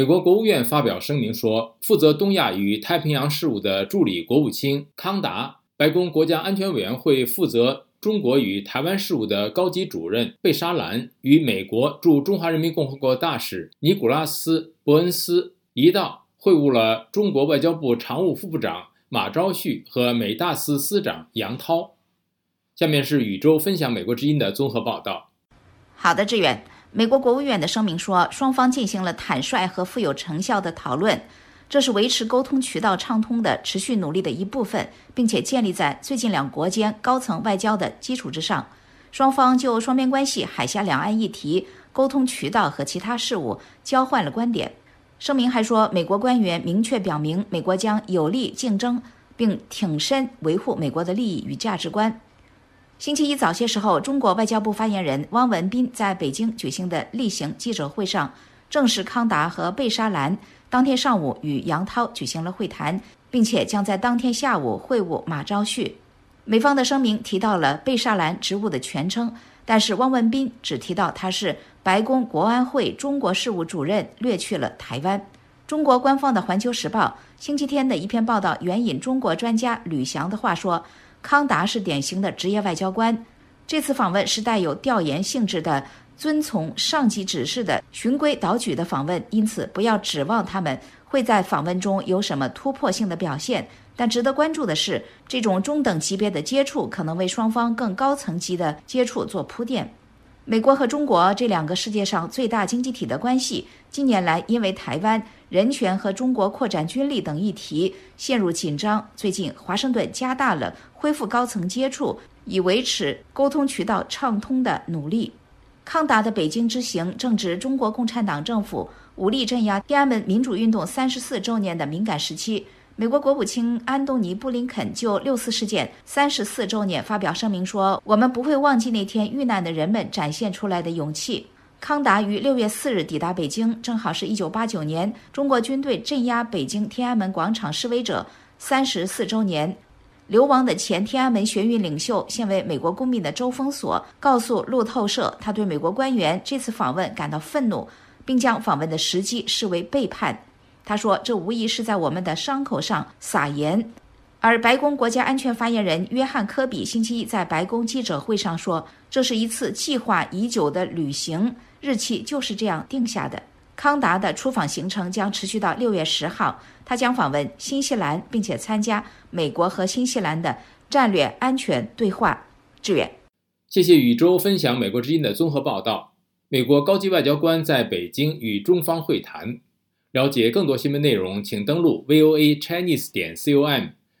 美国国务院发表声明说，负责东亚与太平洋事务的助理国务卿康达、白宫国家安全委员会负责中国与台湾事务的高级主任贝沙兰与美国驻中华人民共和国大使尼古拉斯·伯恩斯一道会晤了中国外交部常务副部长马朝旭和美大司司长杨涛。下面是宇宙分享美国之音的综合报道。好的，志远。美国国务院的声明说，双方进行了坦率和富有成效的讨论，这是维持沟通渠道畅通的持续努力的一部分，并且建立在最近两国间高层外交的基础之上。双方就双边关系、海峡两岸议题、沟通渠道和其他事务交换了观点。声明还说，美国官员明确表明，美国将有力竞争，并挺身维护美国的利益与价值观。星期一早些时候，中国外交部发言人汪文斌在北京举行的例行记者会上，正式康达和贝沙兰当天上午与杨涛举行了会谈，并且将在当天下午会晤马朝旭。美方的声明提到了贝沙兰职务的全称，但是汪文斌只提到他是白宫国安会中国事务主任，略去了台湾。中国官方的《环球时报》星期天的一篇报道援引中国专家吕翔的话说。康达是典型的职业外交官，这次访问是带有调研性质的、遵从上级指示的循规蹈矩的访问，因此不要指望他们会在访问中有什么突破性的表现。但值得关注的是，这种中等级别的接触可能为双方更高层级的接触做铺垫。美国和中国这两个世界上最大经济体的关系，近年来因为台湾。人权和中国扩展军力等议题陷入紧张。最近，华盛顿加大了恢复高层接触，以维持沟通渠道畅通的努力。康达的北京之行正值中国共产党政府武力镇压天安门民主运动三十四周年的敏感时期。美国国务卿安东尼·布林肯就六四事件三十四周年发表声明说：“我们不会忘记那天遇难的人们展现出来的勇气。”康达于六月四日抵达北京，正好是一九八九年中国军队镇压北京天安门广场示威者三十四周年。流亡的前天安门学运领袖、现为美国公民的周峰锁告诉路透社，他对美国官员这次访问感到愤怒，并将访问的时机视为背叛。他说：“这无疑是在我们的伤口上撒盐。”而白宫国家安全发言人约翰·科比星期一在白宫记者会上说：“这是一次计划已久的旅行，日期就是这样定下的。”康达的出访行程将持续到六月十号，他将访问新西兰，并且参加美国和新西兰的战略安全对话。志远，谢谢宇宙分享美国之音的综合报道。美国高级外交官在北京与中方会谈。了解更多新闻内容，请登录 voa chinese 点 com。